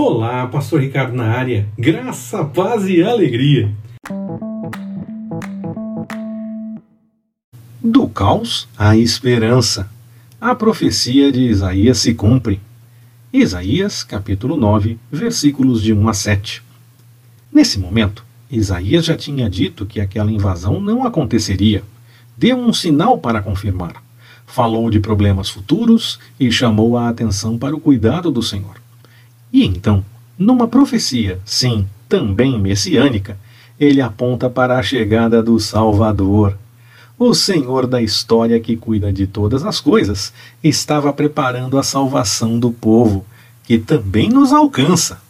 Olá, Pastor Ricardo na área. Graça, paz e alegria. Do caos à esperança. A profecia de Isaías se cumpre. Isaías, capítulo 9, versículos de 1 a 7. Nesse momento, Isaías já tinha dito que aquela invasão não aconteceria. Deu um sinal para confirmar. Falou de problemas futuros e chamou a atenção para o cuidado do Senhor. E então, numa profecia, sim, também messiânica, ele aponta para a chegada do Salvador. O Senhor da história que cuida de todas as coisas estava preparando a salvação do povo, que também nos alcança.